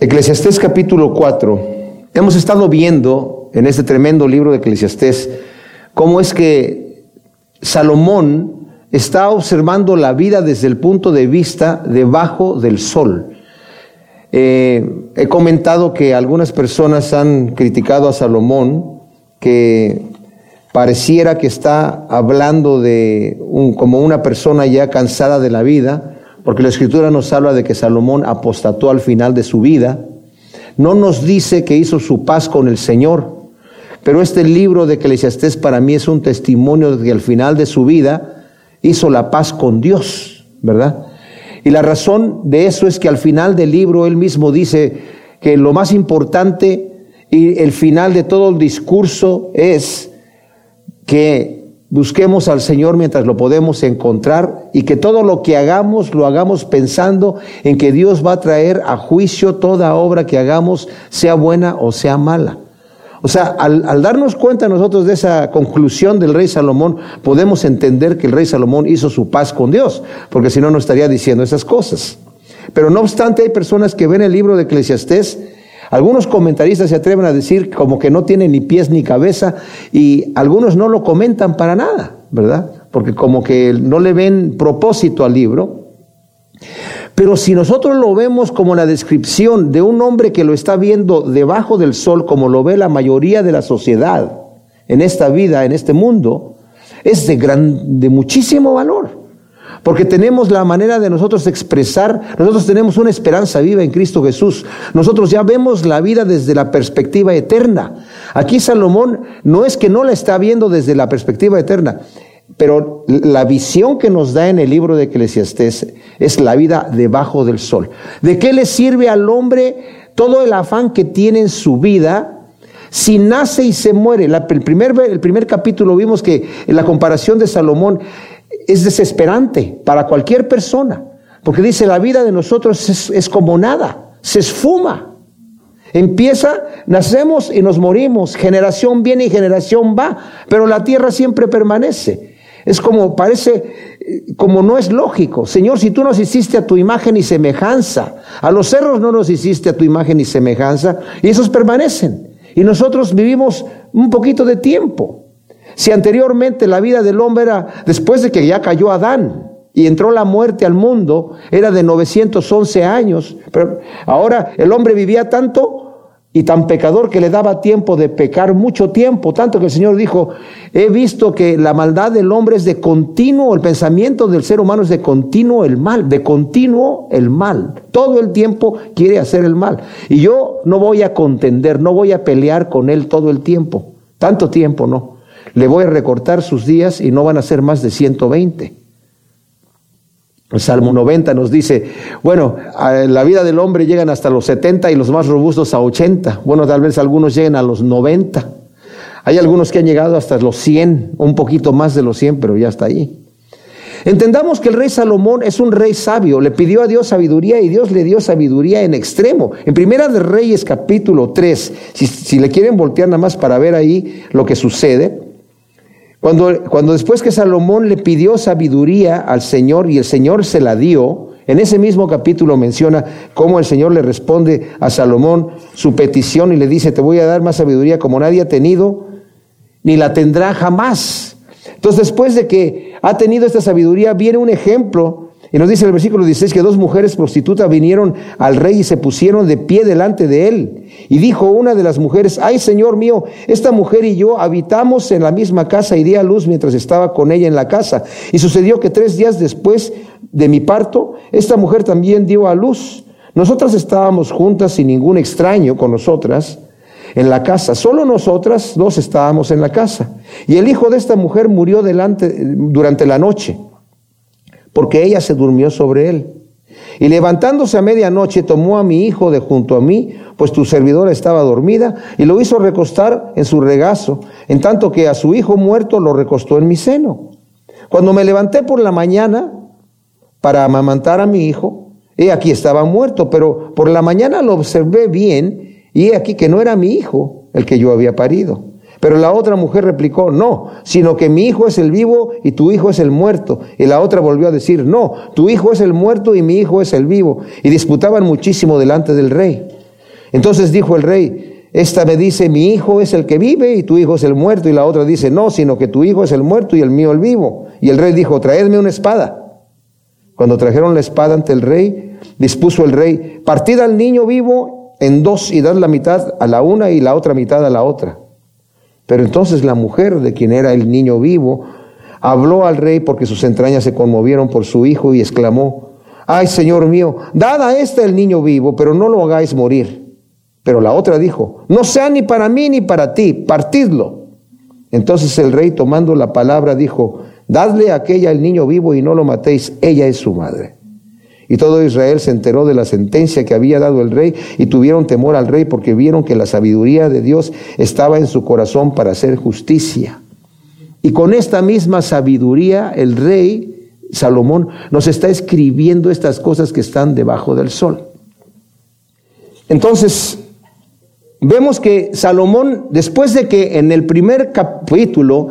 Eclesiastés capítulo 4. Hemos estado viendo en este tremendo libro de Eclesiastés cómo es que Salomón está observando la vida desde el punto de vista debajo del sol. Eh, he comentado que algunas personas han criticado a Salomón, que pareciera que está hablando de un, como una persona ya cansada de la vida, porque la escritura nos habla de que Salomón apostató al final de su vida. No nos dice que hizo su paz con el Señor, pero este libro de Eclesiastés para mí es un testimonio de que al final de su vida hizo la paz con Dios, ¿verdad? Y la razón de eso es que al final del libro él mismo dice que lo más importante y el final de todo el discurso es que Busquemos al Señor mientras lo podemos encontrar y que todo lo que hagamos lo hagamos pensando en que Dios va a traer a juicio toda obra que hagamos, sea buena o sea mala. O sea, al, darnos cuenta nosotros de esa conclusión del rey Salomón, podemos entender que el rey Salomón hizo su paz con Dios, porque si no, no estaría diciendo esas cosas. Pero no obstante, hay personas que ven el libro de Eclesiastés algunos comentaristas se atreven a decir como que no tiene ni pies ni cabeza y algunos no lo comentan para nada, ¿verdad? Porque como que no le ven propósito al libro. Pero si nosotros lo vemos como la descripción de un hombre que lo está viendo debajo del sol, como lo ve la mayoría de la sociedad en esta vida, en este mundo, es de, gran, de muchísimo valor. Porque tenemos la manera de nosotros expresar, nosotros tenemos una esperanza viva en Cristo Jesús. Nosotros ya vemos la vida desde la perspectiva eterna. Aquí Salomón no es que no la está viendo desde la perspectiva eterna, pero la visión que nos da en el libro de Eclesiastés es la vida debajo del sol. ¿De qué le sirve al hombre todo el afán que tiene en su vida si nace y se muere? el, primer, el primer capítulo vimos que en la comparación de Salomón, es desesperante para cualquier persona, porque dice, la vida de nosotros es, como nada, se esfuma. Empieza, nacemos y nos morimos, generación viene y generación va, pero la tierra siempre permanece. Es como, parece, como no es lógico. Señor, si tú nos hiciste a tu imagen y semejanza, a los cerros no nos hiciste a tu imagen y semejanza, y esos permanecen. Y nosotros vivimos un poquito de tiempo. Si anteriormente la vida del hombre era, después de que ya cayó Adán y entró la muerte al mundo, era de 911 años, pero ahora el hombre vivía tanto y tan pecador que le daba tiempo de pecar mucho tiempo, tanto que el Señor dijo, he visto que la maldad del hombre es de continuo, el pensamiento del ser humano es de continuo el mal, de continuo el mal. Todo el tiempo quiere hacer el mal. Y yo no voy a contender, no voy a pelear con él todo el tiempo, tanto tiempo no le voy a recortar sus días y no van a ser más de 120. El Salmo 90 nos dice, bueno, la vida del hombre llegan hasta los 70 y los más robustos a 80. Bueno, tal vez algunos lleguen a los 90. Hay algunos que han llegado hasta los 100, un poquito más de los 100, pero ya está ahí. Entendamos que el rey Salomón es un rey sabio, le pidió a Dios sabiduría y Dios le dio sabiduría en extremo. En Primera de Reyes capítulo 3, si, si le quieren voltear nada más para ver ahí lo que sucede, cuando, cuando después que Salomón le pidió sabiduría al Señor y el Señor se la dio, en ese mismo capítulo menciona cómo el Señor le responde a Salomón su petición y le dice, te voy a dar más sabiduría como nadie ha tenido, ni la tendrá jamás. Entonces después de que ha tenido esta sabiduría, viene un ejemplo y nos dice el versículo 16 que dos mujeres prostitutas vinieron al rey y se pusieron de pie delante de él. Y dijo una de las mujeres, ay Señor mío, esta mujer y yo habitamos en la misma casa y di a luz mientras estaba con ella en la casa. Y sucedió que tres días después de mi parto, esta mujer también dio a luz. Nosotras estábamos juntas sin ningún extraño con nosotras en la casa. Solo nosotras dos estábamos en la casa. Y el hijo de esta mujer murió durante la noche porque ella se durmió sobre él. Y levantándose a medianoche, tomó a mi hijo de junto a mí, pues tu servidora estaba dormida, y lo hizo recostar en su regazo, en tanto que a su hijo muerto lo recostó en mi seno. Cuando me levanté por la mañana para amamantar a mi hijo, he aquí estaba muerto, pero por la mañana lo observé bien, y he aquí que no era mi hijo el que yo había parido. Pero la otra mujer replicó, no, sino que mi hijo es el vivo y tu hijo es el muerto. Y la otra volvió a decir, no, tu hijo es el muerto y mi hijo es el vivo. Y disputaban muchísimo delante del rey. Entonces dijo el rey, esta me dice, mi hijo es el que vive y tu hijo es el muerto. Y la otra dice, no, sino que tu hijo es el muerto y el mío el vivo. Y el rey dijo, traedme una espada. Cuando trajeron la espada ante el rey, dispuso el rey, partid al niño vivo en dos y dad la mitad a la una y la otra mitad a la otra. Pero entonces la mujer de quien era el niño vivo habló al rey porque sus entrañas se conmovieron por su hijo y exclamó, ay Señor mío, dad a este el niño vivo, pero no lo hagáis morir. Pero la otra dijo, no sea ni para mí ni para ti, partidlo. Entonces el rey tomando la palabra dijo, dadle a aquella el niño vivo y no lo matéis, ella es su madre. Y todo Israel se enteró de la sentencia que había dado el rey y tuvieron temor al rey porque vieron que la sabiduría de Dios estaba en su corazón para hacer justicia. Y con esta misma sabiduría el rey Salomón nos está escribiendo estas cosas que están debajo del sol. Entonces, vemos que Salomón, después de que en el primer capítulo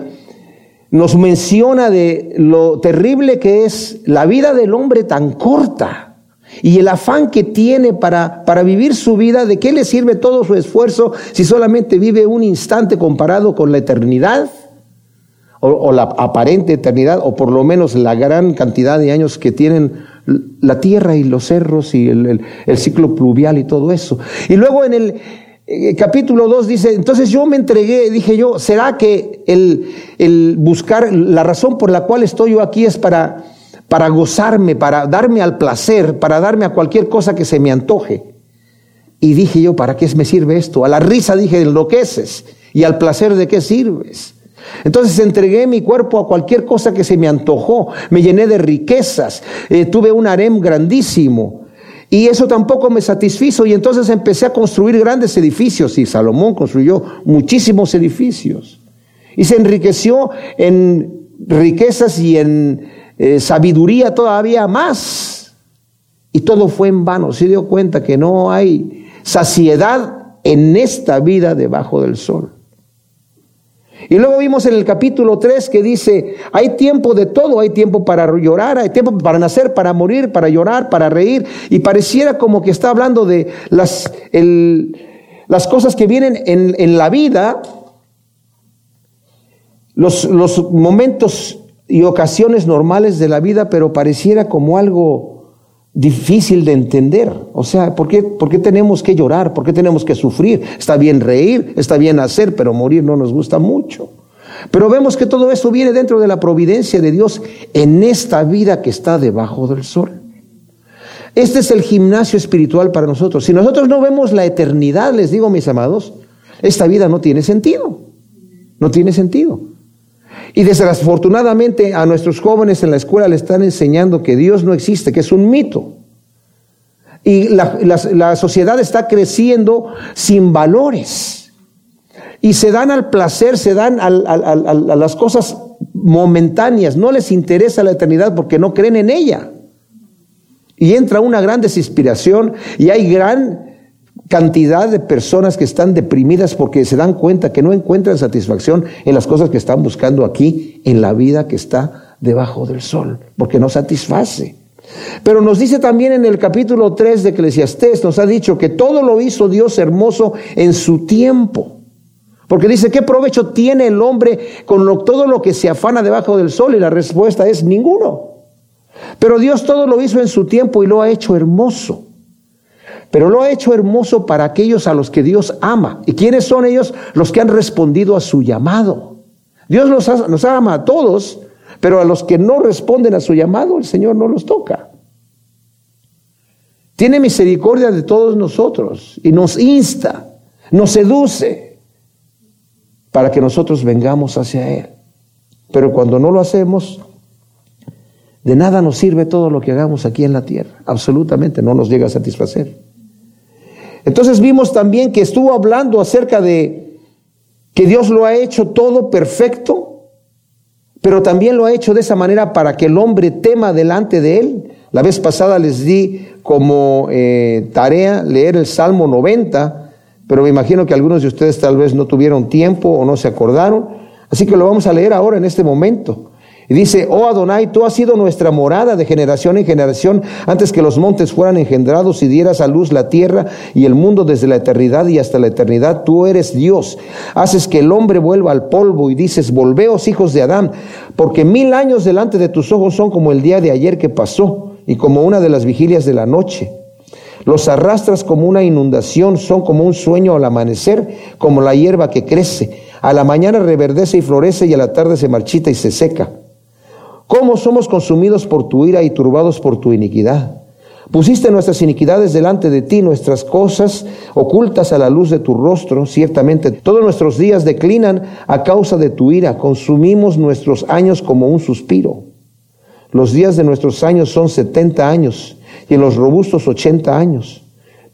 nos menciona de lo terrible que es la vida del hombre tan corta y el afán que tiene para, para vivir su vida, de qué le sirve todo su esfuerzo si solamente vive un instante comparado con la eternidad o, la aparente eternidad o por lo menos la gran cantidad de años que tienen la tierra y los cerros y el, el ciclo pluvial y todo eso. Y luego en el eh, capítulo 2 dice, entonces yo me entregué, dije yo, ¿será que el, buscar, la razón por la cual estoy yo aquí es para, para gozarme, para darme al placer, para darme a cualquier cosa que se me antoje? Y dije yo, ¿para qué me sirve esto? A la risa dije, enloqueces. ¿Y al placer de qué sirves? Entonces entregué mi cuerpo a cualquier cosa que se me antojó, me llené de riquezas, eh, tuve un harem grandísimo, y eso tampoco me satisfizo y entonces empecé a construir grandes edificios y Salomón construyó muchísimos edificios. Y se enriqueció en riquezas y en eh, sabiduría todavía más. Y todo fue en vano. Se dio cuenta que no hay saciedad en esta vida debajo del sol. Y luego vimos en el capítulo 3 que dice, hay tiempo de todo, hay tiempo para llorar, hay tiempo para nacer, para morir, para llorar, para reír. Y pareciera como que está hablando de las, las cosas que vienen en, en la vida, los, los momentos y ocasiones normales de la vida, pero pareciera como algo difícil de entender. O sea, ¿por qué, ¿por qué, tenemos que llorar? ¿Por qué tenemos que sufrir? Está bien reír, está bien hacer, pero morir no nos gusta mucho. Pero vemos que todo eso viene dentro de la providencia de Dios en esta vida que está debajo del sol. Este es el gimnasio espiritual para nosotros. Si nosotros no vemos la eternidad, les digo mis amados, esta vida no tiene sentido. No tiene sentido. Y desafortunadamente a nuestros jóvenes en la escuela le están enseñando que Dios no existe, que es un mito. Y la, sociedad está creciendo sin valores. Y se dan al placer, se dan a las cosas momentáneas. No les interesa la eternidad porque no creen en ella. Y entra una gran desinspiración y hay gran cantidad de personas que están deprimidas porque se dan cuenta que no encuentran satisfacción en las cosas que están buscando aquí, en la vida que está debajo del sol, porque no satisface. Pero nos dice también en el capítulo 3 de Eclesiastés, nos ha dicho que todo lo hizo Dios hermoso en su tiempo. Porque dice, ¿qué provecho tiene el hombre con todo lo que se afana debajo del sol? Y la respuesta es ninguno. Pero Dios todo lo hizo en su tiempo y lo ha hecho hermoso pero lo ha hecho hermoso para aquellos a los que Dios ama. ¿Y quiénes son ellos? Los que han respondido a su llamado. Dios nos, ama a todos, pero a los que no responden a su llamado, el Señor no los toca. Tiene misericordia de todos nosotros y nos insta, nos seduce para que nosotros vengamos hacia Él. Pero cuando no lo hacemos, de nada nos sirve todo lo que hagamos aquí en la tierra. Absolutamente no nos llega a satisfacer. Entonces vimos también que estuvo hablando acerca de que Dios lo ha hecho todo perfecto, pero también lo ha hecho de esa manera para que el hombre tema delante de él. La vez pasada les di como eh, tarea leer el Salmo 90, pero me imagino que algunos de ustedes tal vez no tuvieron tiempo o no se acordaron, así que lo vamos a leer ahora en este momento. Y dice, oh Adonai, tú has sido nuestra morada de generación en generación, antes que los montes fueran engendrados y dieras a luz la tierra y el mundo desde la eternidad y hasta la eternidad. Tú eres Dios. Haces que el hombre vuelva al polvo y dices, volveos hijos de Adán, porque mil años delante de tus ojos son como el día de ayer que pasó y como una de las vigilias de la noche. Los arrastras como una inundación, son como un sueño al amanecer, como la hierba que crece. A la mañana reverdece y florece y a la tarde se marchita y se seca. ¿Cómo somos consumidos por tu ira y turbados por tu iniquidad? Pusiste nuestras iniquidades delante de ti, nuestras cosas ocultas a la luz de tu rostro. Ciertamente, todos nuestros días declinan a causa de tu ira. Consumimos nuestros años como un suspiro. Los días de nuestros años son setenta años y en los robustos ochenta años.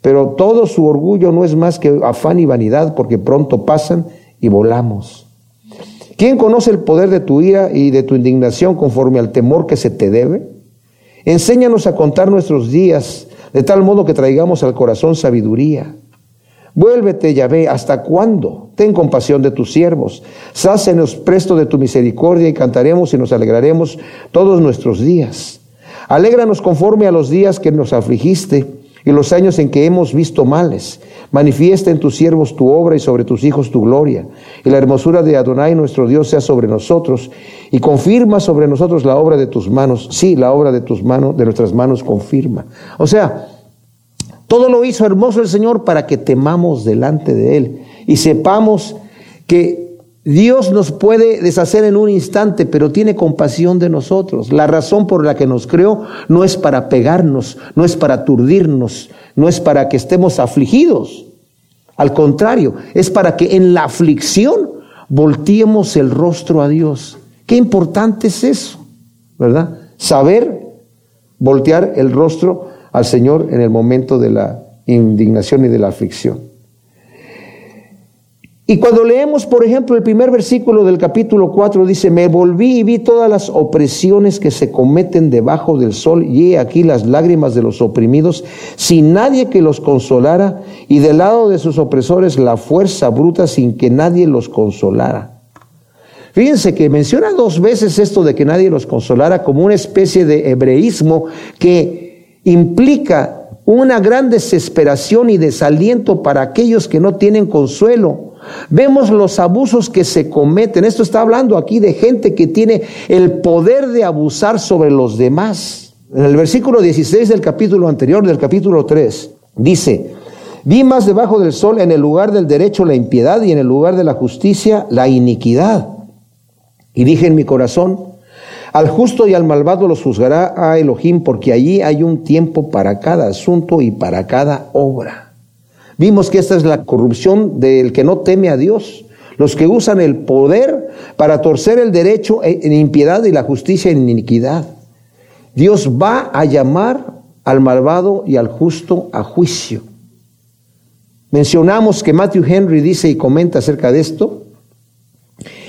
Pero todo su orgullo no es más que afán y vanidad porque pronto pasan y volamos. ¿Quién conoce el poder de tu ira y de tu indignación conforme al temor que se te debe? Enséñanos a contar nuestros días de tal modo que traigamos al corazón sabiduría. Vuélvete, Yahvé, ¿hasta cuándo? Ten compasión de tus siervos. Sácenos presto de tu misericordia y cantaremos y nos alegraremos todos nuestros días. Alégranos conforme a los días que nos afligiste y los años en que hemos visto males. Manifiesta en tus siervos tu obra y sobre tus hijos tu gloria. Y la hermosura de Adonai nuestro Dios sea sobre nosotros y confirma sobre nosotros la obra de tus manos. Sí, la obra de tus manos, de nuestras manos confirma. O sea, todo lo hizo hermoso el Señor para que temamos delante de Él y sepamos que Dios nos puede deshacer en un instante, pero tiene compasión de nosotros. La razón por la que nos creó no es para pegarnos, no es para aturdirnos, no es para que estemos afligidos. Al contrario, es para que en la aflicción volteemos el rostro a Dios. Qué importante es eso, ¿verdad? Saber voltear el rostro al Señor en el momento de la indignación y de la aflicción. Y cuando leemos, por ejemplo, el primer versículo del capítulo 4, dice, me volví y vi todas las opresiones que se cometen debajo del sol, y he aquí las lágrimas de los oprimidos, sin nadie que los consolara, y del lado de sus opresores la fuerza bruta sin que nadie los consolara. Fíjense que menciona dos veces esto de que nadie los consolara como una especie de hebreísmo que implica una gran desesperación y desaliento para aquellos que no tienen consuelo Vemos los abusos que se cometen. Esto está hablando aquí de gente que tiene el poder de abusar sobre los demás. En el versículo 16 del capítulo anterior, del capítulo 3, dice, vi más debajo del sol en el lugar del derecho la impiedad y en el lugar de la justicia la iniquidad. Y dije en mi corazón, al justo y al malvado los juzgará a Elohim, porque allí hay un tiempo para cada asunto y para cada obra. Vimos que esta es la corrupción del que no teme a Dios. Los que usan el poder para torcer el derecho en impiedad y la justicia en iniquidad. Dios va a llamar al malvado y al justo a juicio. Mencionamos que Matthew Henry dice y comenta acerca de esto.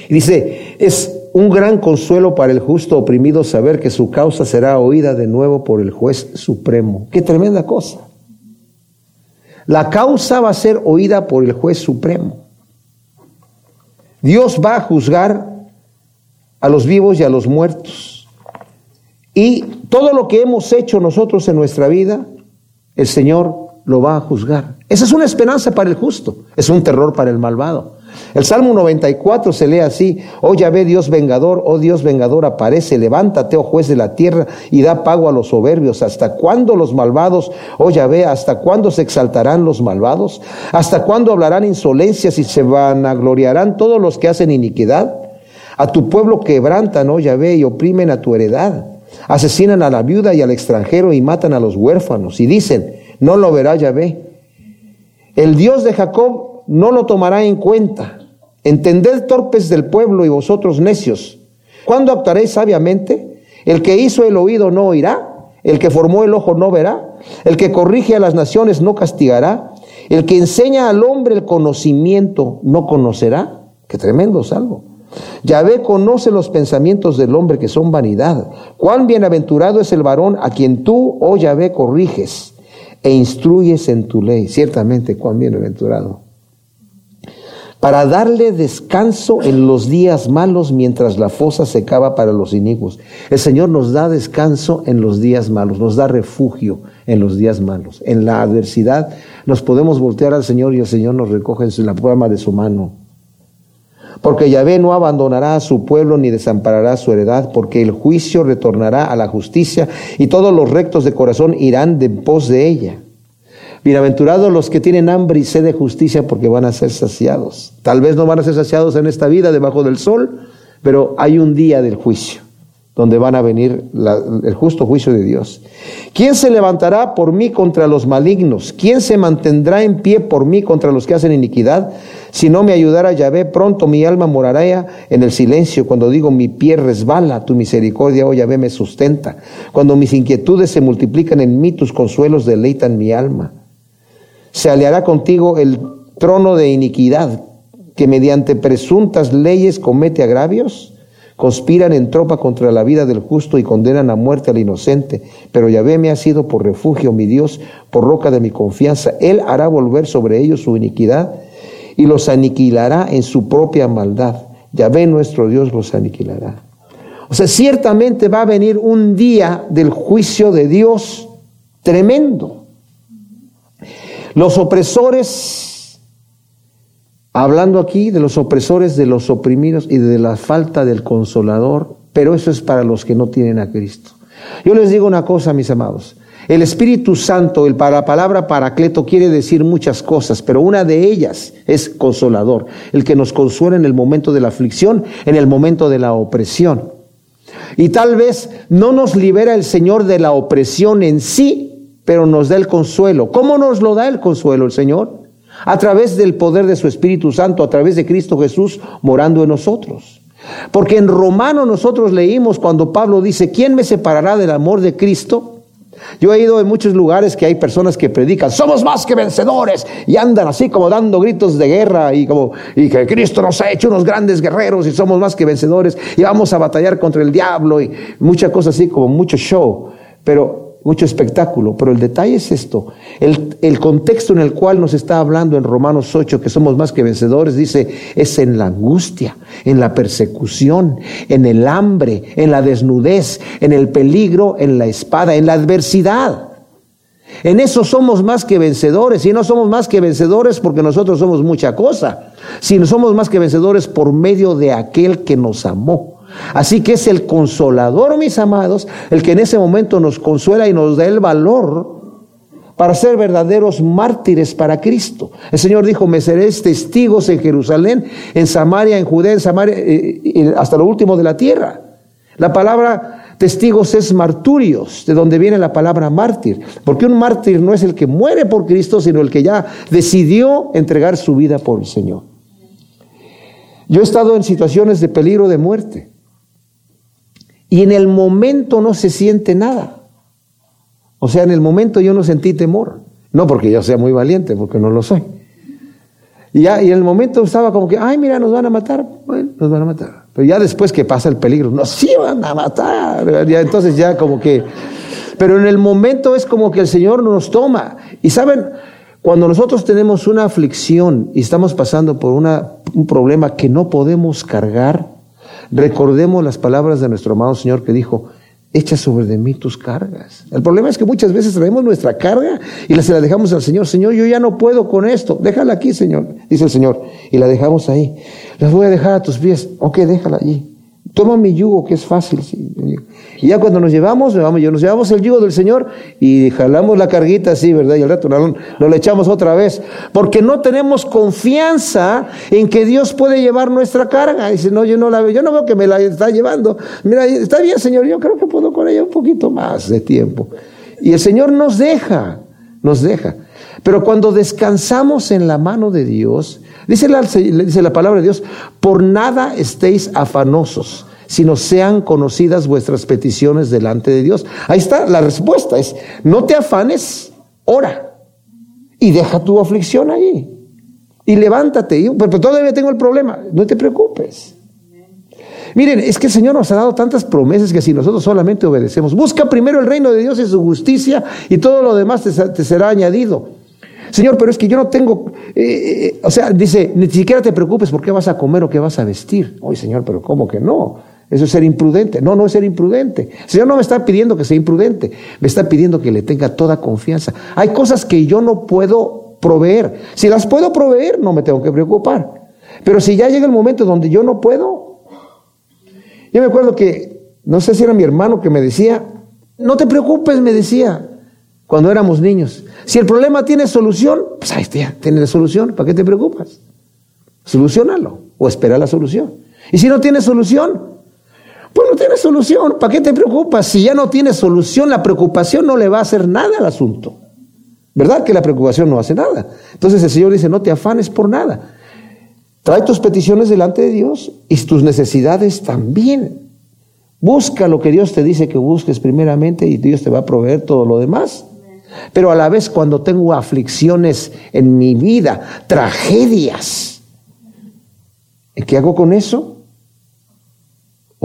Y dice, es un gran consuelo para el justo oprimido saber que su causa será oída de nuevo por el juez supremo. Qué tremenda cosa. La causa va a ser oída por el juez supremo. Dios va a juzgar a los vivos y a los muertos. Y todo lo que hemos hecho nosotros en nuestra vida, el Señor lo va a juzgar. Esa es una esperanza para el justo, es un terror para el malvado. El Salmo 94 se lee así, oh Yahvé Dios vengador, oh Dios vengador aparece, levántate, oh juez de la tierra, y da pago a los soberbios. ¿Hasta cuándo los malvados, oh Yahvé, hasta cuándo se exaltarán los malvados? ¿Hasta cuándo hablarán insolencias y se vanagloriarán todos los que hacen iniquidad? A tu pueblo quebrantan, oh Yahvé, y oprimen a tu heredad. Asesinan a la viuda y al extranjero y matan a los huérfanos. Y dicen, no lo verá Yahvé. El Dios de Jacob no lo tomará en cuenta. Entended torpes del pueblo y vosotros necios. ¿Cuándo actuaréis sabiamente? El que hizo el oído no oirá, el que formó el ojo no verá, el que corrige a las naciones no castigará, el que enseña al hombre el conocimiento no conocerá. Qué tremendo salvo. Yahvé conoce los pensamientos del hombre que son vanidad. Cuán bienaventurado es el varón a quien tú, oh Yahvé, corriges e instruyes en tu ley. Ciertamente, cuán bienaventurado. Para darle descanso en los días malos mientras la fosa se cava para los inicuos. El Señor nos da descanso en los días malos, nos da refugio en los días malos. En la adversidad nos podemos voltear al Señor y el Señor nos recoge en la palma de su mano. Porque Yahvé no abandonará a su pueblo ni desamparará su heredad, porque el juicio retornará a la justicia y todos los rectos de corazón irán de pos de ella. Bienaventurados los que tienen hambre y sed de justicia porque van a ser saciados. Tal vez no van a ser saciados en esta vida debajo del sol, pero hay un día del juicio donde van a venir el justo juicio de Dios. ¿Quién se levantará por mí contra los malignos? ¿Quién se mantendrá en pie por mí contra los que hacen iniquidad? Si no me ayudara Yahvé, pronto mi alma morará en el silencio. Cuando digo mi pie resbala, tu misericordia, oh Yahvé, me sustenta. Cuando mis inquietudes se multiplican en mí, tus consuelos deleitan mi alma se aliará contigo el trono de iniquidad, que mediante presuntas leyes comete agravios, conspiran en tropa contra la vida del justo y condenan a muerte al inocente. Pero Yahvé me ha sido por refugio, mi Dios, por roca de mi confianza. Él hará volver sobre ellos su iniquidad y los aniquilará en su propia maldad. Yahvé nuestro Dios los aniquilará. O sea, ciertamente va a venir un día del juicio de Dios tremendo. Los opresores, hablando aquí de los opresores, de los oprimidos y de la falta del consolador, pero eso es para los que no tienen a Cristo. Yo les digo una cosa, mis amados. El Espíritu Santo, el, para la palabra paracleto quiere decir muchas cosas, pero una de ellas es consolador, el que nos consuela en el momento de la aflicción, en el momento de la opresión. Y tal vez no nos libera el Señor de la opresión en sí, pero nos da el consuelo. ¿Cómo nos lo da el consuelo el Señor? A través del poder de su Espíritu Santo, a través de Cristo Jesús morando en nosotros. Porque en Romano nosotros leímos cuando Pablo dice, ¿quién me separará del amor de Cristo? Yo he ido en muchos lugares que hay personas que predican, somos más que vencedores, y andan así como dando gritos de guerra y como y que Cristo nos ha hecho unos grandes guerreros y somos más que vencedores y vamos a batallar contra el diablo y muchas cosas así como mucho show. Pero mucho espectáculo, pero el detalle es esto. El, el, contexto en el cual nos está hablando en Romanos 8, que somos más que vencedores, dice, es en la angustia, en la persecución, en el hambre, en la desnudez, en el peligro, en la espada, en la adversidad. En eso somos más que vencedores, y no somos más que vencedores porque nosotros somos mucha cosa, sino somos más que vencedores por medio de aquel que nos amó. Así que es el consolador, mis amados, el que en ese momento nos consuela y nos da el valor para ser verdaderos mártires para Cristo. El Señor dijo, me seréis testigos en Jerusalén, en Samaria, en Judea, en Samaria, eh, hasta lo último de la tierra. La palabra testigos es marturios, de donde viene la palabra mártir. Porque un mártir no es el que muere por Cristo, sino el que ya decidió entregar su vida por el Señor. Yo he estado en situaciones de peligro de muerte. Y en el momento no se siente nada. O sea, en el momento yo no sentí temor. No porque yo sea muy valiente, porque no lo soy. Y, ya, y en el momento estaba como que, ay, mira, nos van a matar. Bueno, nos van a matar. Pero ya después que pasa el peligro, nos sí van a matar. Ya, entonces ya como que... Pero en el momento es como que el Señor nos toma. Y saben, cuando nosotros tenemos una aflicción y estamos pasando por una, un problema que no podemos cargar, Recordemos las palabras de nuestro amado Señor que dijo, echa sobre de mí tus cargas. El problema es que muchas veces traemos nuestra carga y se la dejamos al Señor. Señor, yo ya no puedo con esto. Déjala aquí, Señor, dice el Señor. Y la dejamos ahí. Las voy a dejar a tus pies. Ok, déjala allí. Toma mi yugo, que es fácil. Y ya cuando nos llevamos, nos llevamos el yugo del Señor y jalamos la carguita así, ¿verdad? Y al rato lo, lo echamos otra vez. Porque no tenemos confianza en que Dios puede llevar nuestra carga. Dice, no, yo no la veo, yo no veo que me la está llevando. Mira, está bien, Señor, yo creo que puedo con ella un poquito más de tiempo. Y el Señor nos deja, nos deja. Pero cuando descansamos en la mano de Dios, dice la, dice la palabra de Dios, por nada estéis afanosos, sino sean conocidas vuestras peticiones delante de Dios. Ahí está la respuesta, es, no te afanes, ora y deja tu aflicción ahí. Y levántate, pero todavía tengo el problema, no te preocupes. Miren, es que el Señor nos ha dado tantas promesas que si nosotros solamente obedecemos, busca primero el reino de Dios y su justicia y todo lo demás te será añadido. Señor, pero es que yo no tengo, eh, eh, o sea, dice, ni siquiera te preocupes por qué vas a comer o qué vas a vestir. Oye, Señor, pero ¿cómo que no? Eso es ser imprudente. No, no es ser imprudente. El Señor no me está pidiendo que sea imprudente, me está pidiendo que le tenga toda confianza. Hay cosas que yo no puedo proveer. Si las puedo proveer, no me tengo que preocupar. Pero si ya llega el momento donde yo no puedo, yo me acuerdo que, no sé si era mi hermano que me decía, no te preocupes, me decía, cuando éramos niños. Si el problema tiene solución, pues ahí está, tiene solución, ¿para qué te preocupas? Solucionalo o espera la solución. Y si no tiene solución, pues no tiene solución, ¿para qué te preocupas? Si ya no tiene solución, la preocupación no le va a hacer nada al asunto. ¿Verdad que la preocupación no hace nada? Entonces el Señor dice, no te afanes por nada. Trae tus peticiones delante de Dios y tus necesidades también. Busca lo que Dios te dice que busques primeramente y Dios te va a proveer todo lo demás. Pero a la vez cuando tengo aflicciones en mi vida, tragedias, ¿qué hago con eso?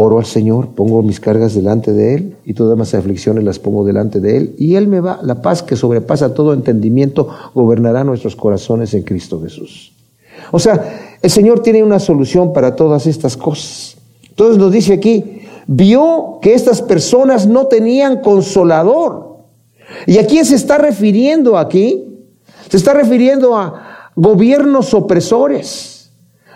oro al Señor, pongo mis cargas delante de Él y todas mis aflicciones las pongo delante de Él y Él me va, la paz que sobrepasa todo entendimiento gobernará nuestros corazones en Cristo Jesús. O sea, el Señor tiene una solución para todas estas cosas. Entonces nos dice aquí, vio que estas personas no tenían consolador. ¿Y a quién se está refiriendo aquí? Se está refiriendo a gobiernos opresores,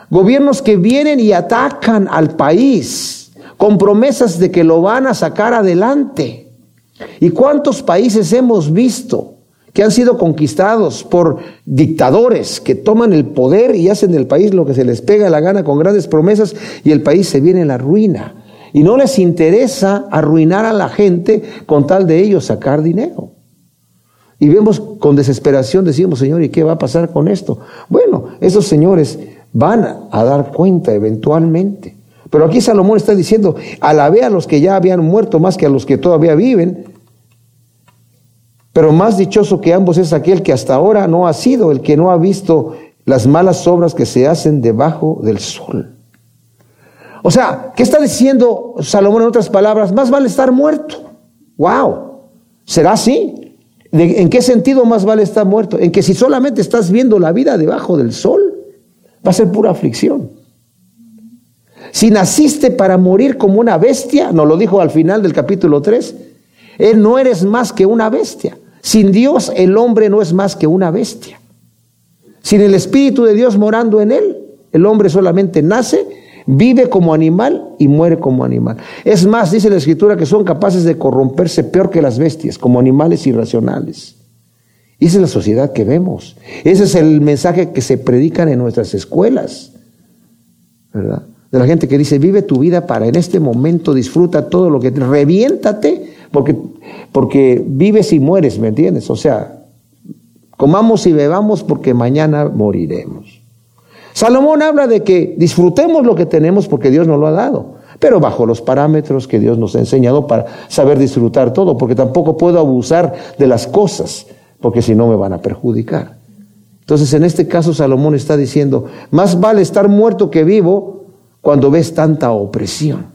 gobiernos que vienen y atacan al país con promesas de que lo van a sacar adelante. ¿Y cuántos países hemos visto que han sido conquistados por dictadores que toman el poder y hacen del país lo que se les pega la gana con grandes promesas y el país se viene en la ruina? Y no les interesa arruinar a la gente con tal de ellos sacar dinero. Y vemos con desesperación, decimos, Señor, ¿y qué va a pasar con esto? Bueno, esos señores van a dar cuenta eventualmente. Pero aquí Salomón está diciendo, alabé a los que ya habían muerto más que a los que todavía viven. Pero más dichoso que ambos es aquel que hasta ahora no ha sido, el que no ha visto las malas obras que se hacen debajo del sol. O sea, ¿qué está diciendo Salomón en otras palabras? Más vale estar muerto. ¡Wow! ¿Será así? ¿En qué sentido más vale estar muerto? En que si solamente estás viendo la vida debajo del sol, va a ser pura aflicción. Si naciste para morir como una bestia, nos lo dijo al final del capítulo 3, él no eres más que una bestia. Sin Dios el hombre no es más que una bestia. Sin el Espíritu de Dios morando en él, el hombre solamente nace, vive como animal y muere como animal. Es más, dice la Escritura que son capaces de corromperse peor que las bestias, como animales irracionales. Y esa es la sociedad que vemos. Ese es el mensaje que se predican en nuestras escuelas. ¿Verdad? de la gente que dice, vive tu vida para en este momento, disfruta todo lo que te, reviéntate, porque, porque vives y mueres, ¿me entiendes? O sea, comamos y bebamos porque mañana moriremos. Salomón habla de que disfrutemos lo que tenemos porque Dios nos lo ha dado, pero bajo los parámetros que Dios nos ha enseñado para saber disfrutar todo, porque tampoco puedo abusar de las cosas, porque si no me van a perjudicar. Entonces, en este caso, Salomón está diciendo, más vale estar muerto que vivo, cuando ves tanta opresión.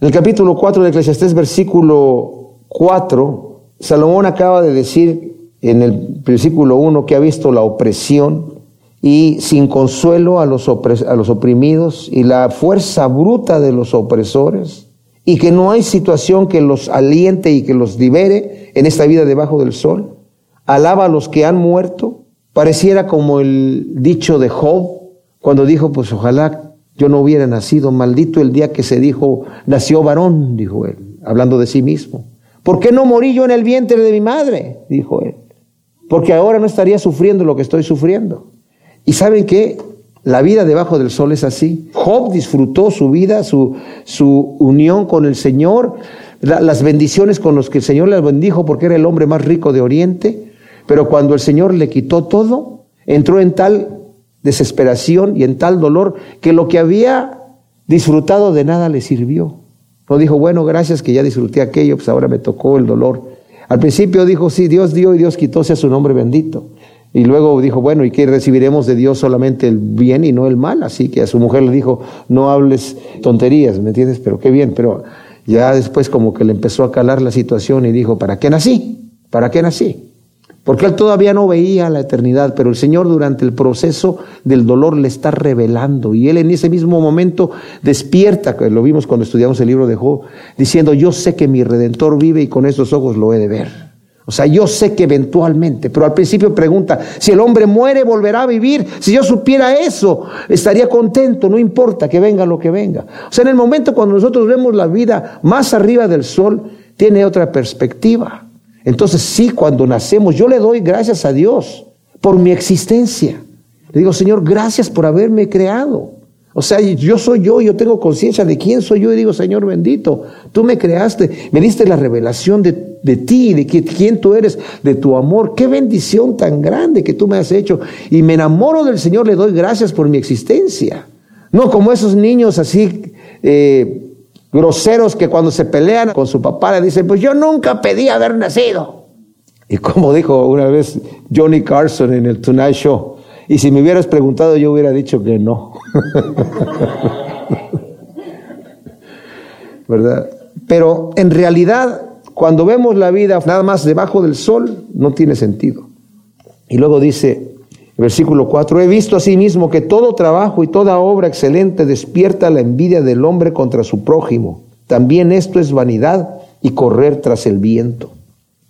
En el capítulo 4 de Eclesiastés, versículo 4, Salomón acaba de decir en el versículo 1 que ha visto la opresión y sin consuelo a los, oprimidos y la fuerza bruta de los opresores y que no hay situación que los aliente y que los libere en esta vida debajo del sol. Alaba a los que han muerto. Pareciera como el dicho de Job cuando dijo, pues ojalá yo no hubiera nacido, maldito el día que se dijo, nació varón, dijo él, hablando de sí mismo. ¿Por qué no morí yo en el vientre de mi madre? dijo él. Porque ahora no estaría sufriendo lo que estoy sufriendo. Y saben qué? La vida debajo del sol es así. Job disfrutó su vida, su, su unión con el Señor, las bendiciones con las que el Señor le bendijo porque era el hombre más rico de Oriente. Pero cuando el Señor le quitó todo, entró en tal desesperación y en tal dolor que lo que había disfrutado de nada le sirvió. No dijo, bueno, gracias que ya disfruté aquello, pues ahora me tocó el dolor. Al principio dijo, sí, Dios dio y Dios quitó, sea su nombre bendito. Y luego dijo, bueno, ¿y qué recibiremos de Dios solamente el bien y no el mal? Así que a su mujer le dijo, no hables tonterías, ¿me entiendes? Pero qué bien, pero ya después como que le empezó a calar la situación y dijo, ¿para qué nací? ¿Para qué nací? porque él todavía no veía la eternidad, pero el Señor durante el proceso del dolor le está revelando y él en ese mismo momento despierta, lo vimos cuando estudiamos el libro de Job, diciendo, yo sé que mi redentor vive y con estos ojos lo he de ver. O sea, yo sé que eventualmente, pero al principio pregunta, si el hombre muere, volverá a vivir. Si yo supiera eso, estaría contento, no importa que venga lo que venga. O sea, en el momento cuando nosotros vemos la vida más arriba del sol, tiene otra perspectiva. Entonces sí, cuando nacemos, yo le doy gracias a Dios por mi existencia. Le digo, Señor, gracias por haberme creado. O sea, yo soy yo, yo tengo conciencia de quién soy yo y digo, Señor bendito, tú me creaste, me diste la revelación de, ti, de quién tú eres, de tu amor. Qué bendición tan grande que tú me has hecho. Y me enamoro del Señor, le doy gracias por mi existencia. No como esos niños así eh, groseros que cuando se pelean con su papá le dicen, pues yo nunca pedí haber nacido. Y como dijo una vez Johnny Carson en el Tonight Show, y si me hubieras preguntado yo hubiera dicho que no. ¿Verdad? Pero en realidad, cuando vemos la vida nada más debajo del sol, no tiene sentido. Y luego dice, Versículo 4, he visto asimismo que todo trabajo y toda obra excelente despierta la envidia del hombre contra su prójimo. También esto es vanidad y correr tras el viento.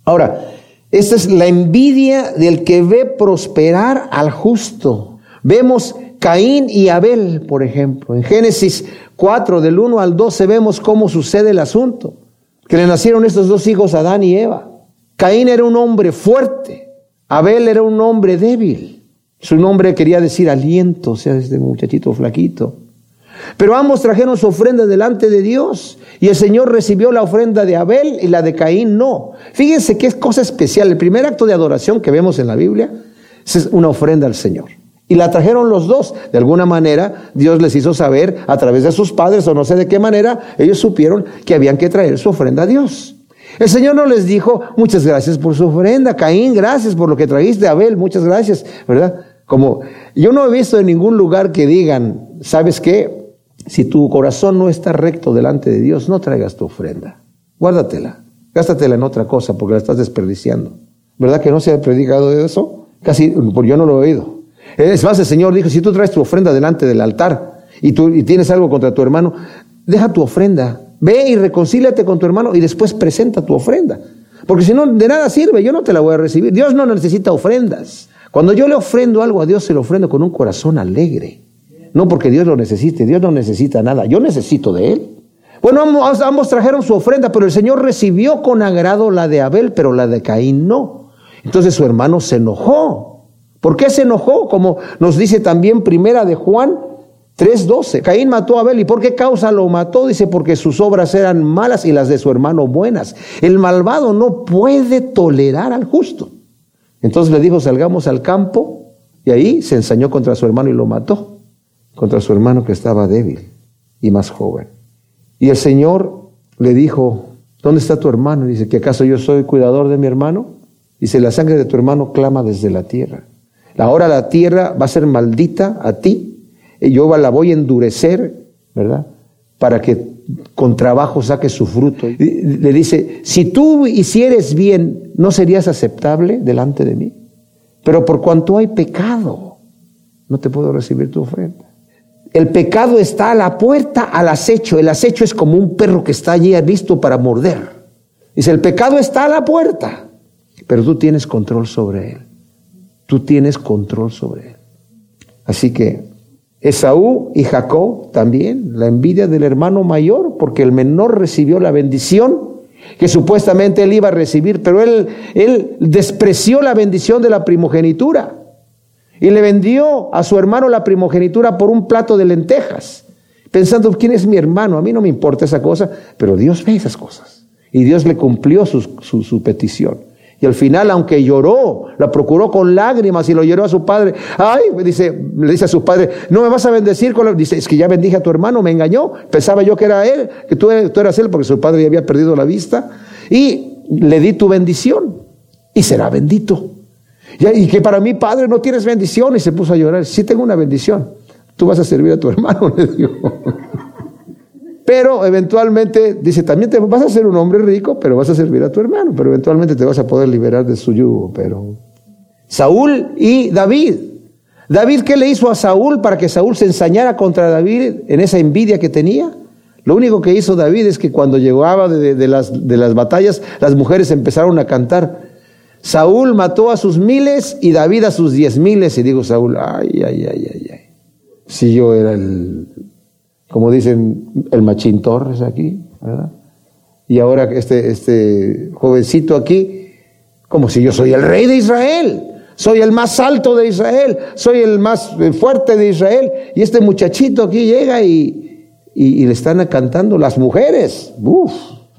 Ahora, esta es la envidia del que ve prosperar al justo. Vemos Caín y Abel, por ejemplo. En Génesis 4, del 1 al 12, vemos cómo sucede el asunto. Que le nacieron estos dos hijos, Adán y Eva. Caín era un hombre fuerte, Abel era un hombre débil. Su nombre quería decir aliento, o sea, este muchachito flaquito. Pero ambos trajeron su ofrenda delante de Dios y el Señor recibió la ofrenda de Abel y la de Caín no. Fíjense qué cosa especial. El primer acto de adoración que vemos en la Biblia es una ofrenda al Señor. Y la trajeron los dos. De alguna manera Dios les hizo saber a través de sus padres o no sé de qué manera ellos supieron que habían que traer su ofrenda a Dios. El Señor no les dijo, muchas gracias por su ofrenda, Caín, gracias por lo que trajiste, Abel, muchas gracias, ¿verdad? Como yo no he visto en ningún lugar que digan, ¿sabes qué? Si tu corazón no está recto delante de Dios, no traigas tu ofrenda. Guárdatela. Gástatela en otra cosa porque la estás desperdiciando. ¿Verdad que no se ha predicado de eso? Casi, yo no lo he oído. Es más, el Señor dijo, si tú traes tu ofrenda delante del altar y tú y tienes algo contra tu hermano, deja tu ofrenda. Ve y reconcíliate con tu hermano y después presenta tu ofrenda. Porque si no, de nada sirve, yo no te la voy a recibir. Dios no necesita ofrendas. Cuando yo le ofrendo algo a Dios, se lo ofrendo con un corazón alegre. No porque Dios lo necesite, Dios no necesita nada, yo necesito de Él. Bueno, ambos, trajeron su ofrenda, pero el Señor recibió con agrado la de Abel, pero la de Caín no. Entonces su hermano se enojó. ¿Por qué se enojó? Como nos dice también primera de Juan 3.12. Caín mató a Abel. ¿Y por qué causa lo mató? Dice, porque sus obras eran malas y las de su hermano buenas. El malvado no puede tolerar al justo. Entonces le dijo, salgamos al campo, y ahí se ensañó contra su hermano y lo mató, contra su hermano que estaba débil y más joven. Y el Señor le dijo, ¿dónde está tu hermano? Dice, ¿que acaso yo soy cuidador de mi hermano? Dice, la sangre de tu hermano clama desde la tierra. Ahora la tierra va a ser maldita a ti, y yo la voy a endurecer, ¿verdad? Para que con trabajo saque su fruto. Le dice, si tú hicieres bien, ¿no serías aceptable delante de mí? Pero por cuanto hay pecado, no te puedo recibir tu ofrenda. El pecado está a la puerta, al acecho. El acecho es como un perro que está allí listo para morder. Dice, el pecado está a la puerta, pero tú tienes control sobre él. Tú tienes control sobre él. Así que Esaú y Jacob también, la envidia del hermano mayor, porque el menor recibió la bendición que supuestamente él iba a recibir, pero él, él despreció la bendición de la primogenitura y le vendió a su hermano la primogenitura por un plato de lentejas, pensando, ¿quién es mi hermano? A mí no me importa esa cosa, pero Dios ve esas cosas y Dios le cumplió su, su petición. Y al final, aunque lloró, la procuró con lágrimas y lo lloró a su padre. Ay, dice, le dice a su padre, no me vas a bendecir. Dice, es que ya bendije a tu hermano, me engañó. Pensaba yo que era él, que tú, tú eras él, porque su padre ya había perdido la vista. Y le di tu bendición. Y será bendito. Y, que para mí, padre, no tienes bendición. Y se puso a llorar. Sí tengo una bendición. Tú vas a servir a tu hermano, le dijo. Pero eventualmente dice, también te vas a ser un hombre rico, pero vas a servir a tu hermano, pero eventualmente te vas a poder liberar de su yugo. Pero Saúl y David. David, ¿qué le hizo a Saúl para que Saúl se ensañara contra David en esa envidia que tenía? Lo único que hizo David es que cuando llegaba de, las, de las batallas, las mujeres empezaron a cantar. Saúl mató a sus miles y David a sus diez miles. Y digo Saúl, ay, ay, ay, ay, ay. Si yo era el, como dicen, el machín Torres aquí, ¿verdad? Y ahora este, este jovencito aquí, como si yo soy el rey de Israel. Soy el más alto de Israel, soy el más eh, fuerte de Israel. Y este muchachito aquí llega y, y, le están cantando las mujeres. Uf,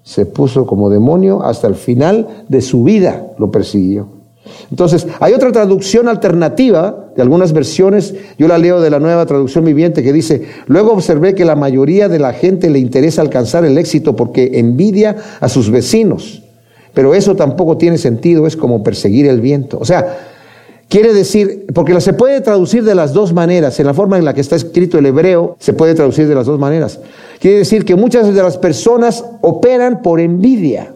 se puso como demonio hasta el final de su vida, lo persiguió. Entonces, hay otra traducción alternativa de algunas versiones, yo la leo de la nueva traducción viviente que dice, luego observé que la mayoría de la gente le interesa alcanzar el éxito porque envidia a sus vecinos, pero eso tampoco tiene sentido, es como perseguir el viento. O sea, Quiere decir, porque se puede traducir de las dos maneras, en la forma en la que está escrito el hebreo, se puede traducir de las dos maneras. Quiere decir que muchas de las personas operan por envidia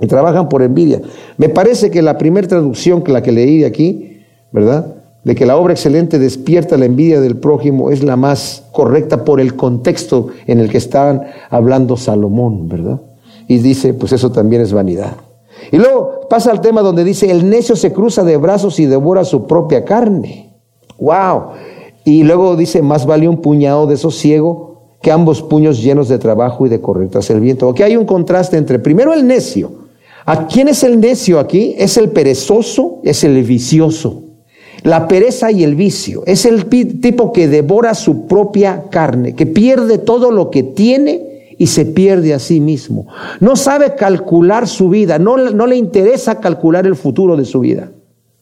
y trabajan por envidia. Me parece que la primera traducción, que la que leí de aquí, ¿verdad? De que la obra excelente despierta la envidia del prójimo es la más correcta por el contexto en el que estaban hablando Salomón, ¿verdad? Y dice, pues eso también es vanidad. Y luego pasa al tema donde dice, el necio se cruza de brazos y devora su propia carne. ¡Wow! Y luego dice, más vale un puñado de sosiego que ambos puños llenos de trabajo y de el viento. Aquí hay un contraste entre, primero, el necio. ¿A quién es el necio aquí? Es el perezoso, es el vicioso. La pereza y el vicio. Es el tipo que devora su propia carne, que pierde todo lo que tiene y se pierde a sí mismo. No sabe calcular su vida, no, no le interesa calcular el futuro de su vida.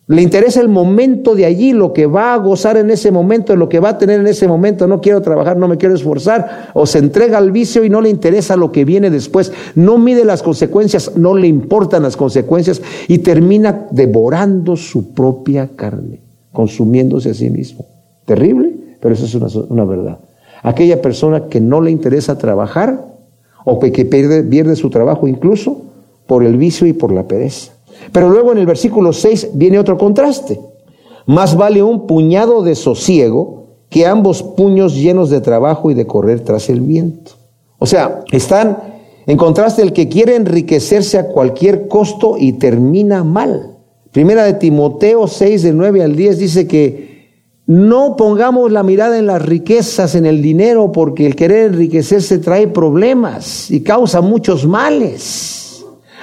Le interesa el momento de allí, lo que va a gozar en ese momento, lo que va a tener en ese momento. No quiero trabajar, no me quiero esforzar. O se entrega al vicio y no le interesa lo que viene después. No mide las consecuencias, no le importan las consecuencias y termina devorando su propia carne, consumiéndose a sí mismo. Terrible, pero eso es una, verdad. Aquella persona que no le interesa trabajar o que pierde, pierde su trabajo incluso por el vicio y por la pereza. Pero luego en el versículo 6 viene otro contraste. Más vale un puñado de sosiego que ambos puños llenos de trabajo y de correr tras el viento. O sea, están en contraste el que quiere enriquecerse a cualquier costo y termina mal. Primera de Timoteo 6, del 9 al 10 dice que no pongamos la mirada en las riquezas, en el dinero, porque el querer enriquecerse trae problemas y causa muchos males.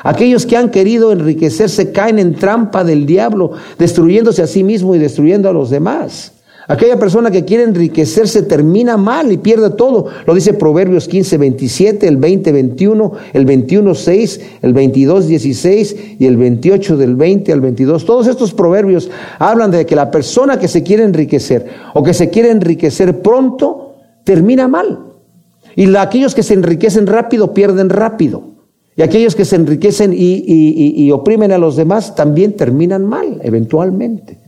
Aquellos que han querido enriquecerse caen en trampa del diablo, destruyéndose a sí mismo y destruyendo a los demás. Aquella persona que quiere enriquecerse termina mal y pierde todo. Lo dice Proverbios 15, 27, el 20, 21, el 21, 6, el 22, 16 y el 28 del 20 al 22. Todos estos proverbios hablan de que la persona que se quiere enriquecer o que se quiere enriquecer pronto termina mal. Y aquellos que se enriquecen rápido pierden rápido. Y aquellos que se enriquecen y, y oprimen a los demás también terminan mal, eventualmente.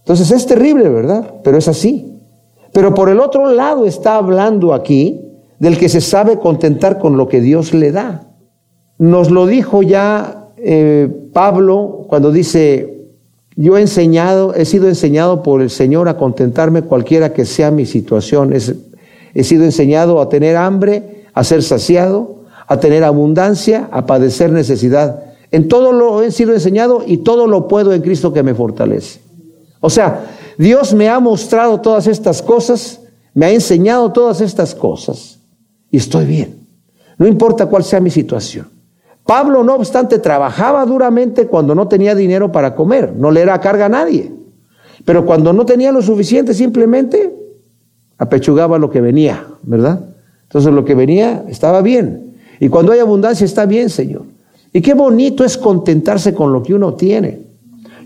Entonces es terrible, ¿verdad? Pero es así. Pero por el otro lado está hablando aquí del que se sabe contentar con lo que Dios le da. Nos lo dijo ya eh, Pablo cuando dice, yo he enseñado, he sido enseñado por el Señor a contentarme cualquiera que sea mi situación. he sido enseñado a tener hambre, a ser saciado, a tener abundancia, a padecer necesidad. En todo lo he sido enseñado y todo lo puedo en Cristo que me fortalece. O sea, Dios me ha mostrado todas estas cosas, me ha enseñado todas estas cosas y estoy bien. No importa cuál sea mi situación. Pablo, no obstante, trabajaba duramente cuando no tenía dinero para comer, no le era carga a nadie. Pero cuando no tenía lo suficiente, simplemente apechugaba lo que venía, ¿verdad? Entonces lo que venía estaba bien. Y cuando hay abundancia está bien, Señor. Y qué bonito es contentarse con lo que uno tiene.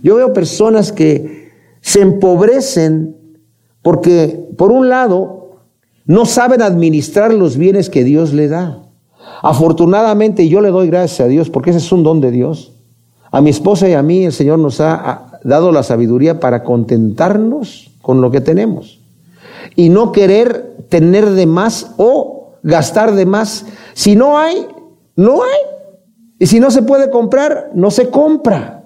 Yo veo personas que se empobrecen porque, por un lado, no saben administrar los bienes que Dios le da. Afortunadamente, yo le doy gracias a Dios porque ese es un don de Dios. A mi esposa y a mí el Señor nos ha dado la sabiduría para contentarnos con lo que tenemos y no querer tener de más o gastar de más. Si no hay, no hay. Y si no se puede comprar, no se compra.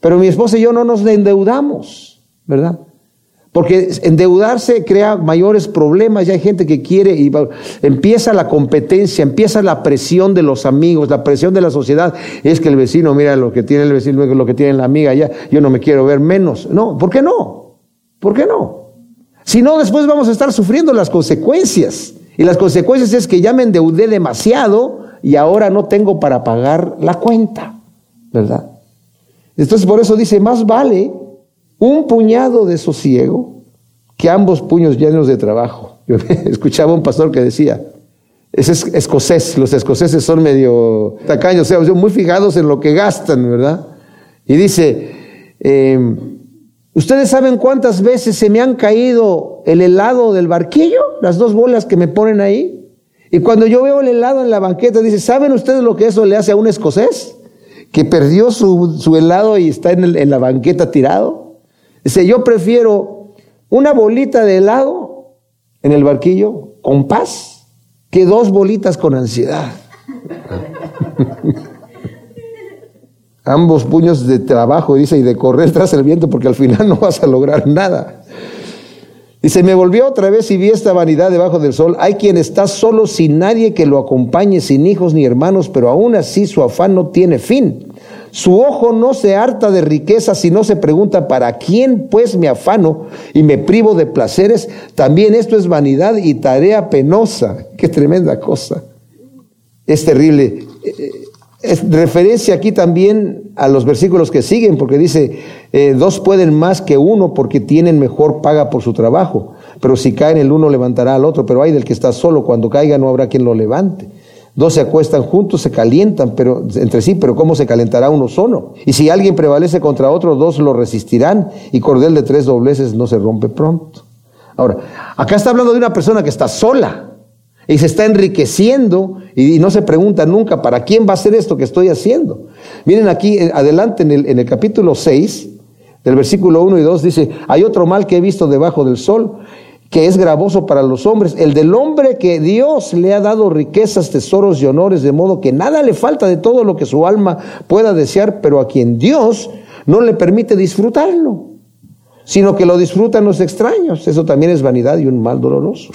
Pero mi esposa y yo no nos endeudamos, ¿verdad? Porque endeudarse crea mayores problemas. Ya hay gente que quiere y empieza la competencia, empieza la presión de los amigos, la presión de la sociedad. Es que el vecino, mira lo que tiene el vecino, lo que tiene la amiga, ya yo no me quiero ver menos. No, ¿por qué no? ¿Por qué no? Si no, después vamos a estar sufriendo las consecuencias. Y las consecuencias es que ya me endeudé demasiado y ahora no tengo para pagar la cuenta, ¿verdad? Entonces por eso dice, más vale un puñado de sosiego que ambos puños llenos de trabajo. Yo escuchaba un pastor que decía, es escocés, los escoceses son medio tacaños, o sea, muy fijados en lo que gastan, ¿verdad? Y dice, eh, ¿ustedes saben cuántas veces se me han caído el helado del barquillo? Las dos bolas que me ponen ahí. Y cuando yo veo el helado en la banqueta, dice, ¿saben ustedes lo que eso le hace a un escocés? Que perdió su, helado y está en, en la banqueta tirado. Dice, yo prefiero una bolita de helado en el barquillo con paz que dos bolitas con ansiedad. Ambos puños de trabajo, dice, y de correr tras el viento, porque al final no vas a lograr nada. Dice, me volvió otra vez y vi esta vanidad debajo del sol. Hay quien está solo sin nadie que lo acompañe, sin hijos ni hermanos, pero aún así su afán no tiene fin. Su ojo no se harta de riqueza, sino se pregunta, ¿para quién pues me afano y me privo de placeres? También esto es vanidad y tarea penosa. Qué tremenda cosa. Es terrible. Referencia aquí también a los versículos que siguen, porque dice, eh, dos pueden más que uno porque tienen mejor paga por su trabajo, pero si caen el uno levantará al otro, pero hay del que está solo, cuando caiga no habrá quien lo levante. Dos se acuestan juntos, se calientan pero, entre sí, pero ¿cómo se calentará uno solo? Y si alguien prevalece contra otro, dos lo resistirán y cordel de tres dobleces no se rompe pronto. Ahora, acá está hablando de una persona que está sola y se está enriqueciendo y, no se pregunta nunca, ¿para quién va a ser esto que estoy haciendo? Miren aquí eh, adelante en el, en el capítulo 6, del versículo 1 y 2, dice, hay otro mal que he visto debajo del sol que es gravoso para los hombres, el del hombre que Dios le ha dado riquezas, tesoros y honores, de modo que nada le falta de todo lo que su alma pueda desear, pero a quien Dios no le permite disfrutarlo, sino que lo disfrutan los extraños. Eso también es vanidad y un mal doloroso.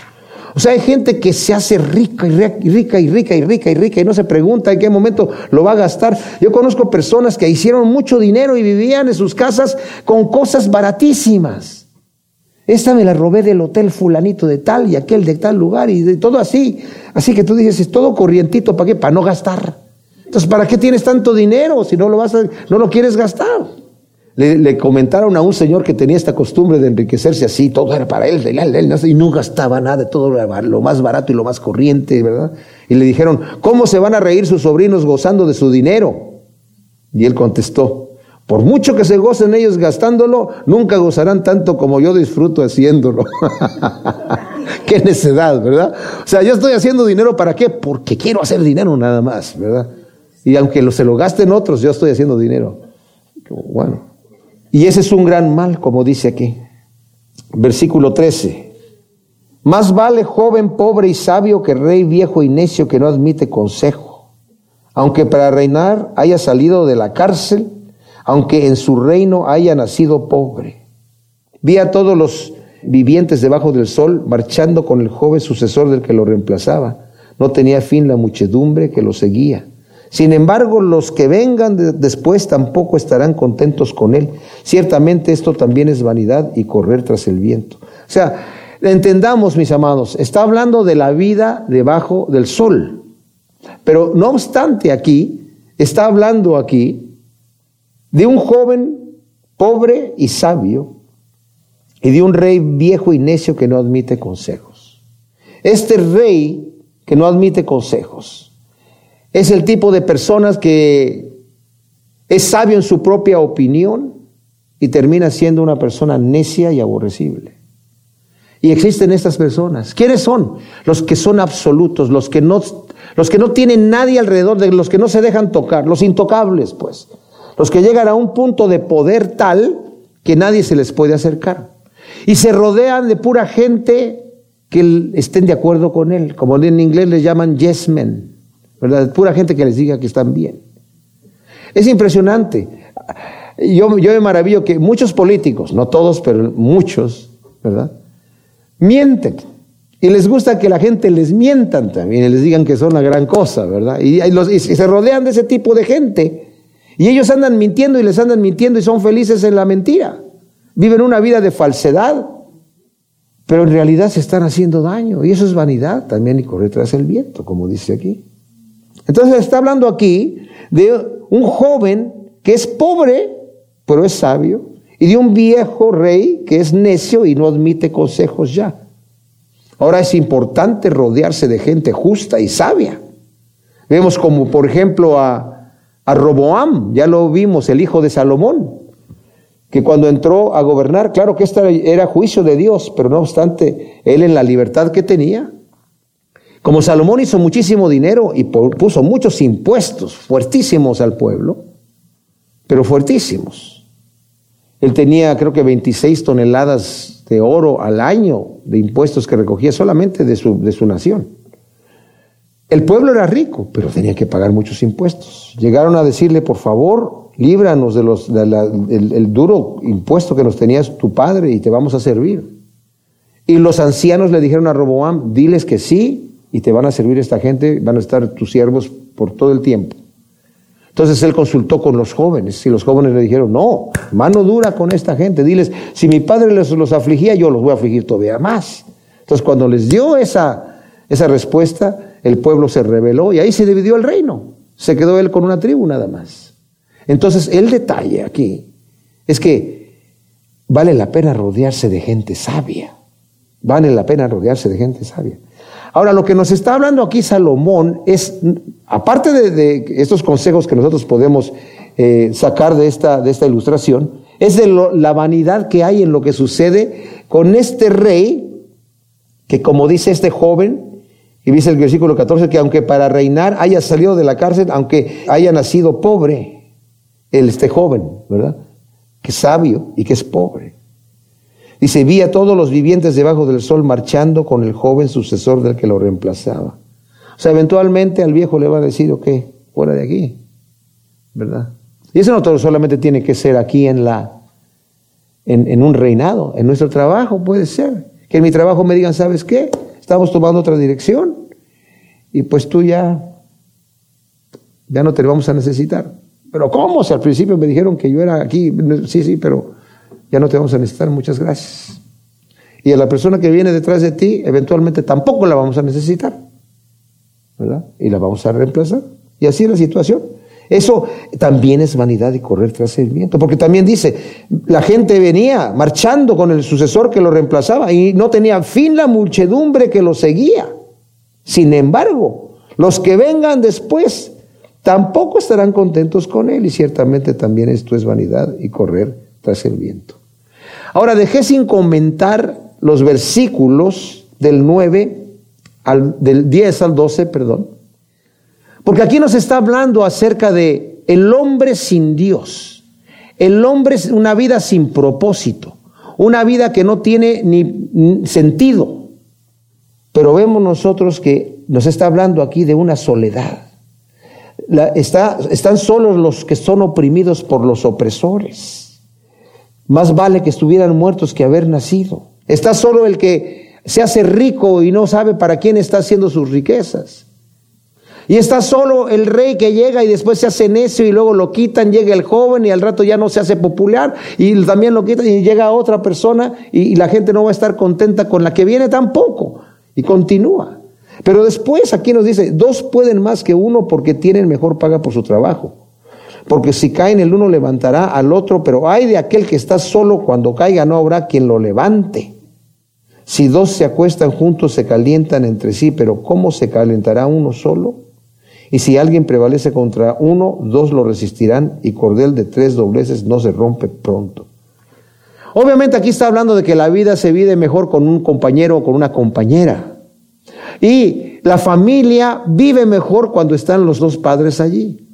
O sea, hay gente que se hace rica y rica y rica y rica y rica y no se pregunta en qué momento lo va a gastar. Yo conozco personas que hicieron mucho dinero y vivían en sus casas con cosas baratísimas. Esta me la robé del hotel fulanito de tal y aquel de tal lugar y de todo así. Así que tú dices, es todo corrientito, ¿para qué? Para no gastar. Entonces, ¿para qué tienes tanto dinero si no lo, vas a, no lo quieres gastar? Le, comentaron a un señor que tenía esta costumbre de enriquecerse así, todo era para él, él, él, y no gastaba nada, todo lo más barato y lo más corriente, ¿verdad? Y le dijeron, ¿cómo se van a reír sus sobrinos gozando de su dinero? Y él contestó, por mucho que se gocen ellos gastándolo, nunca gozarán tanto como yo disfruto haciéndolo. qué necedad, ¿verdad? O sea, yo estoy haciendo dinero para qué? Porque quiero hacer dinero nada más, ¿verdad? Y aunque lo, se lo gasten otros, yo estoy haciendo dinero. Bueno. Y ese es un gran mal, como dice aquí. Versículo 13. Más vale joven pobre y sabio que rey viejo y necio que no admite consejo. Aunque para reinar haya salido de la cárcel, aunque en su reino haya nacido pobre. Vi a todos los vivientes debajo del sol marchando con el joven sucesor del que lo reemplazaba. No tenía fin la muchedumbre que lo seguía. Sin embargo, los que vengan después tampoco estarán contentos con él. Ciertamente esto también es vanidad y correr tras el viento. O sea, entendamos, mis amados, está hablando de la vida debajo del sol. Pero no obstante aquí, está hablando aquí de un joven pobre y sabio y de un rey viejo y necio que no admite consejos. Este rey que no admite consejos es el tipo de personas que es sabio en su propia opinión y termina siendo una persona necia y aborrecible. Y existen estas personas. ¿Quiénes son? Los que son absolutos, los que no, los que no tienen nadie alrededor de los que no se dejan tocar, los intocables, pues. Los que llegan a un punto de poder tal que nadie se les puede acercar. Y se rodean de pura gente que estén de acuerdo con él. Como en inglés les llaman yes men, ¿verdad? Pura gente que les diga que están bien. Es impresionante. Yo, yo me maravillo que muchos políticos, no todos, pero muchos, ¿verdad? Mienten. Y les gusta que la gente les mientan también y les digan que son una gran cosa, ¿verdad? Y, y se rodean de ese tipo de gente. Y ellos andan mintiendo y les andan mintiendo y son felices en la mentira. Viven una vida de falsedad, pero en realidad se están haciendo daño. Y eso es vanidad también y correr tras el viento, como dice aquí. Entonces está hablando aquí de un joven que es pobre, pero es sabio, y de un viejo rey que es necio y no admite consejos ya. Ahora es importante rodearse de gente justa y sabia. Vemos como, por ejemplo, a, a Roboam, ya lo vimos, el hijo de Salomón, que cuando entró a gobernar, claro que este era juicio de Dios, pero no obstante, él en la libertad que tenía, como Salomón hizo muchísimo dinero y puso muchos impuestos fuertísimos al pueblo, pero fuertísimos. Él tenía creo que 26 toneladas de oro al año de impuestos que recogía solamente de su, de su nación. El pueblo era rico, pero tenía que pagar muchos impuestos. Llegaron a decirle, por favor, líbranos de del duro impuesto que nos tenías tu padre y te vamos a servir. Y los ancianos le dijeron a Roboam, diles que sí y te van a servir esta gente, van a estar tus siervos por todo el tiempo. Entonces él consultó con los jóvenes y los jóvenes le dijeron, no, mano dura con esta gente, diles, si mi padre los, los afligía, yo los voy a afligir todavía más. Entonces cuando les dio esa, esa respuesta, el pueblo se rebeló y ahí se dividió el reino. Se quedó él con una tribu nada más. Entonces el detalle aquí es que vale la pena rodearse de gente sabia. Vale la pena rodearse de gente sabia. Ahora, lo que nos está hablando aquí Salomón es, aparte de, estos consejos que nosotros podemos eh, sacar de esta, de esta ilustración, es de la vanidad que hay en lo que sucede con este rey, que como dice este joven, y dice el versículo 14, que aunque para reinar haya salido de la cárcel, aunque haya nacido pobre, el, este joven, ¿verdad? Que es sabio y que es pobre. Dice, vi a todos los vivientes debajo del sol marchando con el joven sucesor del que lo reemplazaba. O sea, eventualmente al viejo le va a decir, ok, fuera de aquí, ¿verdad? Y eso no solamente tiene que ser aquí en la, en, en un reinado, en nuestro trabajo puede ser. Que en mi trabajo me digan, ¿sabes qué? Estamos tomando otra dirección y pues tú ya, ya no te vamos a necesitar. Pero ¿cómo? Si al principio me dijeron que yo era aquí, sí, sí, pero ya no te vamos a necesitar, muchas gracias. Y a la persona que viene detrás de ti, eventualmente tampoco la vamos a necesitar, ¿verdad? Y la vamos a reemplazar. Y así es la situación. Eso también es vanidad y correr tras el viento, porque también dice, la gente venía marchando con el sucesor que lo reemplazaba y no tenía fin la muchedumbre que lo seguía. Sin embargo, los que vengan después tampoco estarán contentos con él y ciertamente también esto es vanidad y correr tras el viento. Ahora dejé sin comentar los versículos del 9 al del 10 al 12, perdón. Porque aquí nos está hablando acerca de el hombre sin Dios. El hombre es una vida sin propósito, una vida que no tiene ni sentido. Pero vemos nosotros que nos está hablando aquí de una soledad. está, están solos los que son oprimidos por los opresores. Más vale que estuvieran muertos que haber nacido. Está solo el que se hace rico y no sabe para quién está haciendo sus riquezas. Y está solo el rey que llega y después se hace necio y luego lo quitan, llega el joven y al rato ya no se hace popular y también lo quitan y llega otra persona y, la gente no va a estar contenta con la que viene tampoco. Y continúa. Pero después aquí nos dice, dos pueden más que uno porque tienen mejor paga por su trabajo porque si caen el uno levantará al otro, pero hay de aquel que está solo, cuando caiga no habrá quien lo levante. Si dos se acuestan juntos se calientan entre sí, pero ¿cómo se calentará uno solo? Y si alguien prevalece contra uno, dos lo resistirán y cordel de tres dobleces no se rompe pronto. Obviamente aquí está hablando de que la vida se vive mejor con un compañero o con una compañera. Y la familia vive mejor cuando están los dos padres allí.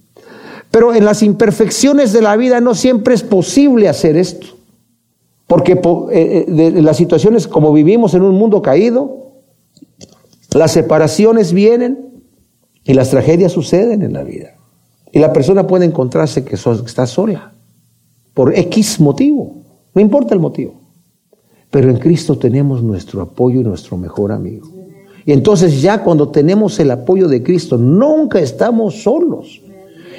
Pero en las imperfecciones de la vida no siempre es posible hacer esto. Porque eh, eh, las situaciones como vivimos en un mundo caído, Las separaciones vienen y las tragedias suceden en la vida. Y la persona puede encontrarse que está sola por X motivo, no importa el motivo. Pero en Cristo tenemos nuestro apoyo y nuestro mejor amigo. Y entonces ya cuando tenemos el apoyo de Cristo, nunca estamos solos.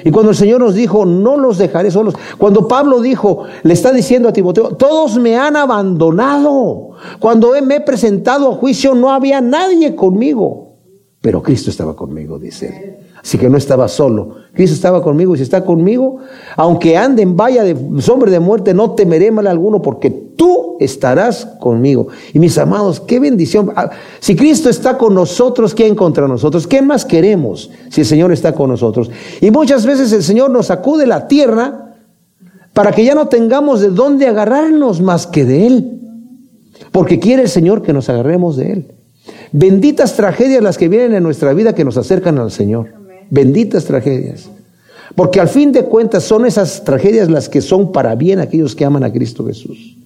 Y cuando el Señor nos dijo, no los dejaré solos, cuando Pablo dijo, le está diciendo a Timoteo, todos me han abandonado. Cuando me he presentado a juicio no había nadie conmigo, pero Cristo estaba conmigo, dice él. Así que no estaba solo. Cristo estaba conmigo y si está conmigo, aunque ande en valla de sombra de muerte, no temeré mal alguno porque tú estarás conmigo. Y mis amados, qué bendición. Ah, si Cristo está con nosotros, ¿quién contra nosotros? ¿Qué más queremos si el Señor está con nosotros? Y muchas veces el Señor nos sacude la tierra para que ya no tengamos de dónde agarrarnos más que de Él. Porque quiere el Señor que nos agarremos de Él. Benditas tragedias las que vienen en nuestra vida que nos acercan al Señor. Benditas tragedias. Porque al fin de cuentas son esas tragedias las que son para bien aquellos que aman a Cristo Jesús.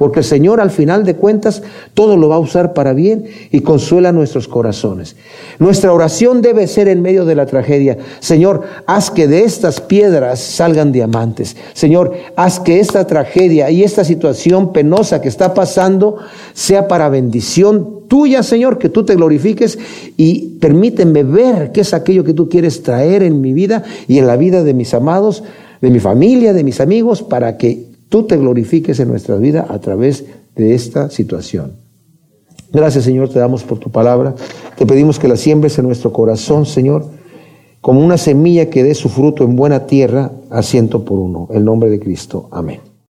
Porque Señor al final de cuentas todo lo va a usar para bien y consuela nuestros corazones. Nuestra oración debe ser en medio de la tragedia. Señor, haz que de estas piedras salgan diamantes. Señor, haz que esta tragedia y esta situación penosa que está pasando sea para bendición tuya, Señor, que tú te glorifiques y permíteme ver qué es aquello que tú quieres traer en mi vida y en la vida de mis amados, de mi familia, de mis amigos, para que tú te glorifiques en nuestra vida a través de esta situación. Gracias, Señor, te damos por tu palabra. Te pedimos que la siembres en nuestro corazón, Señor, como una semilla que dé su fruto en buena tierra a ciento por uno. En nombre de Cristo. Amén.